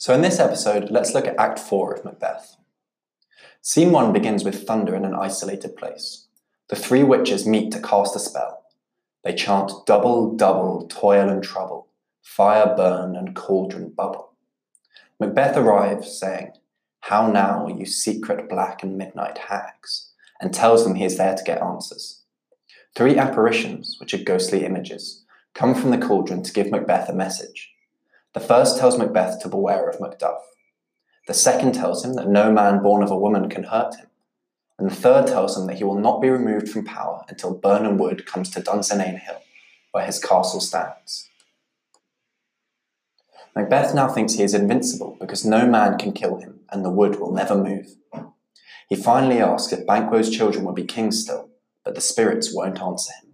So, in this episode, let's look at Act 4 of Macbeth. Scene 1 begins with thunder in an isolated place. The three witches meet to cast a spell. They chant double, double, toil and trouble, fire burn and cauldron bubble. Macbeth arrives, saying, How now, you secret black and midnight hags? and tells them he is there to get answers. Three apparitions, which are ghostly images, come from the cauldron to give Macbeth a message. The first tells Macbeth to beware of Macduff. The second tells him that no man born of a woman can hurt him. And the third tells him that he will not be removed from power until Birnam Wood comes to Dunsinane Hill, where his castle stands. Macbeth now thinks he is invincible because no man can kill him and the wood will never move. He finally asks if Banquo's children will be kings still, but the spirits won't answer him.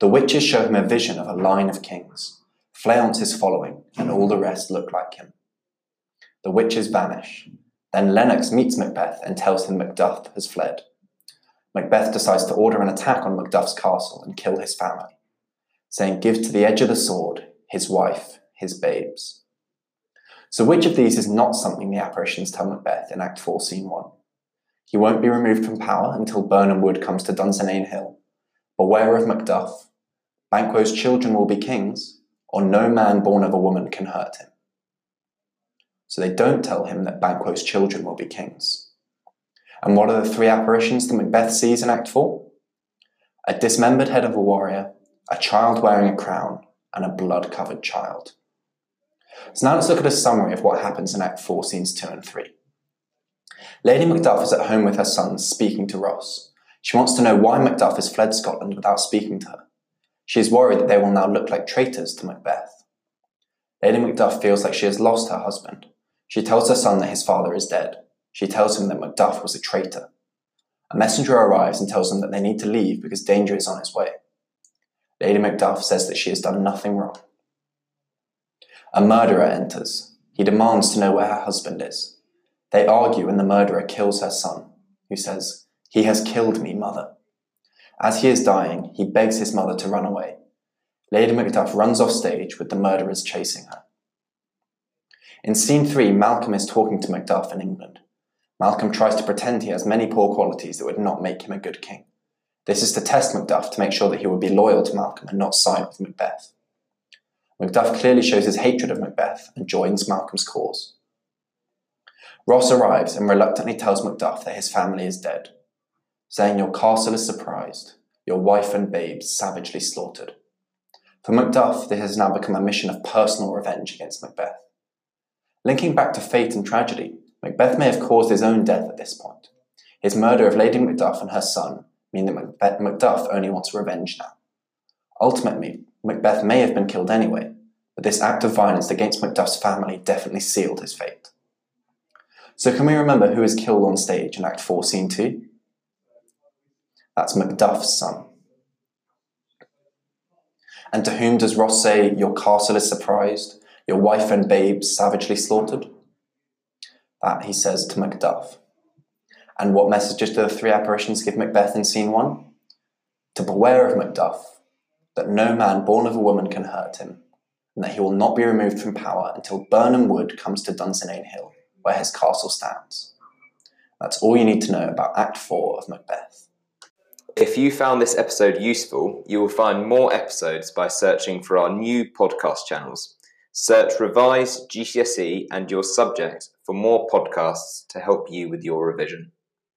The witches show him a vision of a line of kings, Fleance is following, and all the rest look like him. The witches vanish. Then Lennox meets Macbeth and tells him Macduff has fled. Macbeth decides to order an attack on Macduff's castle and kill his family, saying, Give to the edge of the sword his wife, his babes. So, which of these is not something the apparitions tell Macbeth in Act 4, Scene 1? He won't be removed from power until Birnam Wood comes to Dunsinane Hill. Beware of Macduff. Banquo's children will be kings, or no man born of a woman can hurt him. So they don't tell him that Banquo's children will be kings. And what are the three apparitions that Macbeth sees in Act 4? A dismembered head of a warrior, a child wearing a crown, and a blood covered child. So now let's look at a summary of what happens in Act 4, scenes 2 and 3. Lady Macduff is at home with her sons, speaking to Ross. She wants to know why Macduff has fled Scotland without speaking to her. She is worried that they will now look like traitors to Macbeth. Lady Macduff feels like she has lost her husband. She tells her son that his father is dead. She tells him that Macduff was a traitor. A messenger arrives and tells them that they need to leave because danger is on its way. Lady Macduff says that she has done nothing wrong. A murderer enters. He demands to know where her husband is. They argue and the murderer kills her son, who says, He has killed me, mother. As he is dying, he begs his mother to run away. Lady Macduff runs off stage with the murderers chasing her. In scene three, Malcolm is talking to Macduff in England. Malcolm tries to pretend he has many poor qualities that would not make him a good king. This is to test Macduff to make sure that he would be loyal to Malcolm and not side with Macbeth. Macduff clearly shows his hatred of Macbeth and joins Malcolm's cause. Ross arrives and reluctantly tells Macduff that his family is dead saying your castle is surprised, your wife and babes savagely slaughtered. For Macduff, this has now become a mission of personal revenge against Macbeth. Linking back to fate and tragedy, Macbeth may have caused his own death at this point. His murder of Lady Macduff and her son mean that Macduff only wants revenge now. Ultimately, Macbeth may have been killed anyway, but this act of violence against Macduff's family definitely sealed his fate. So can we remember who is killed on stage in Act 4, Scene 2? That's Macduff's son. And to whom does Ross say, Your castle is surprised, your wife and babes savagely slaughtered? That he says to Macduff. And what messages do the three apparitions give Macbeth in scene one? To beware of Macduff, that no man born of a woman can hurt him, and that he will not be removed from power until Birnam Wood comes to Dunsinane Hill, where his castle stands. That's all you need to know about Act 4 of Macbeth. If you found this episode useful, you will find more episodes by searching for our new podcast channels. Search Revise, GCSE, and your subject for more podcasts to help you with your revision.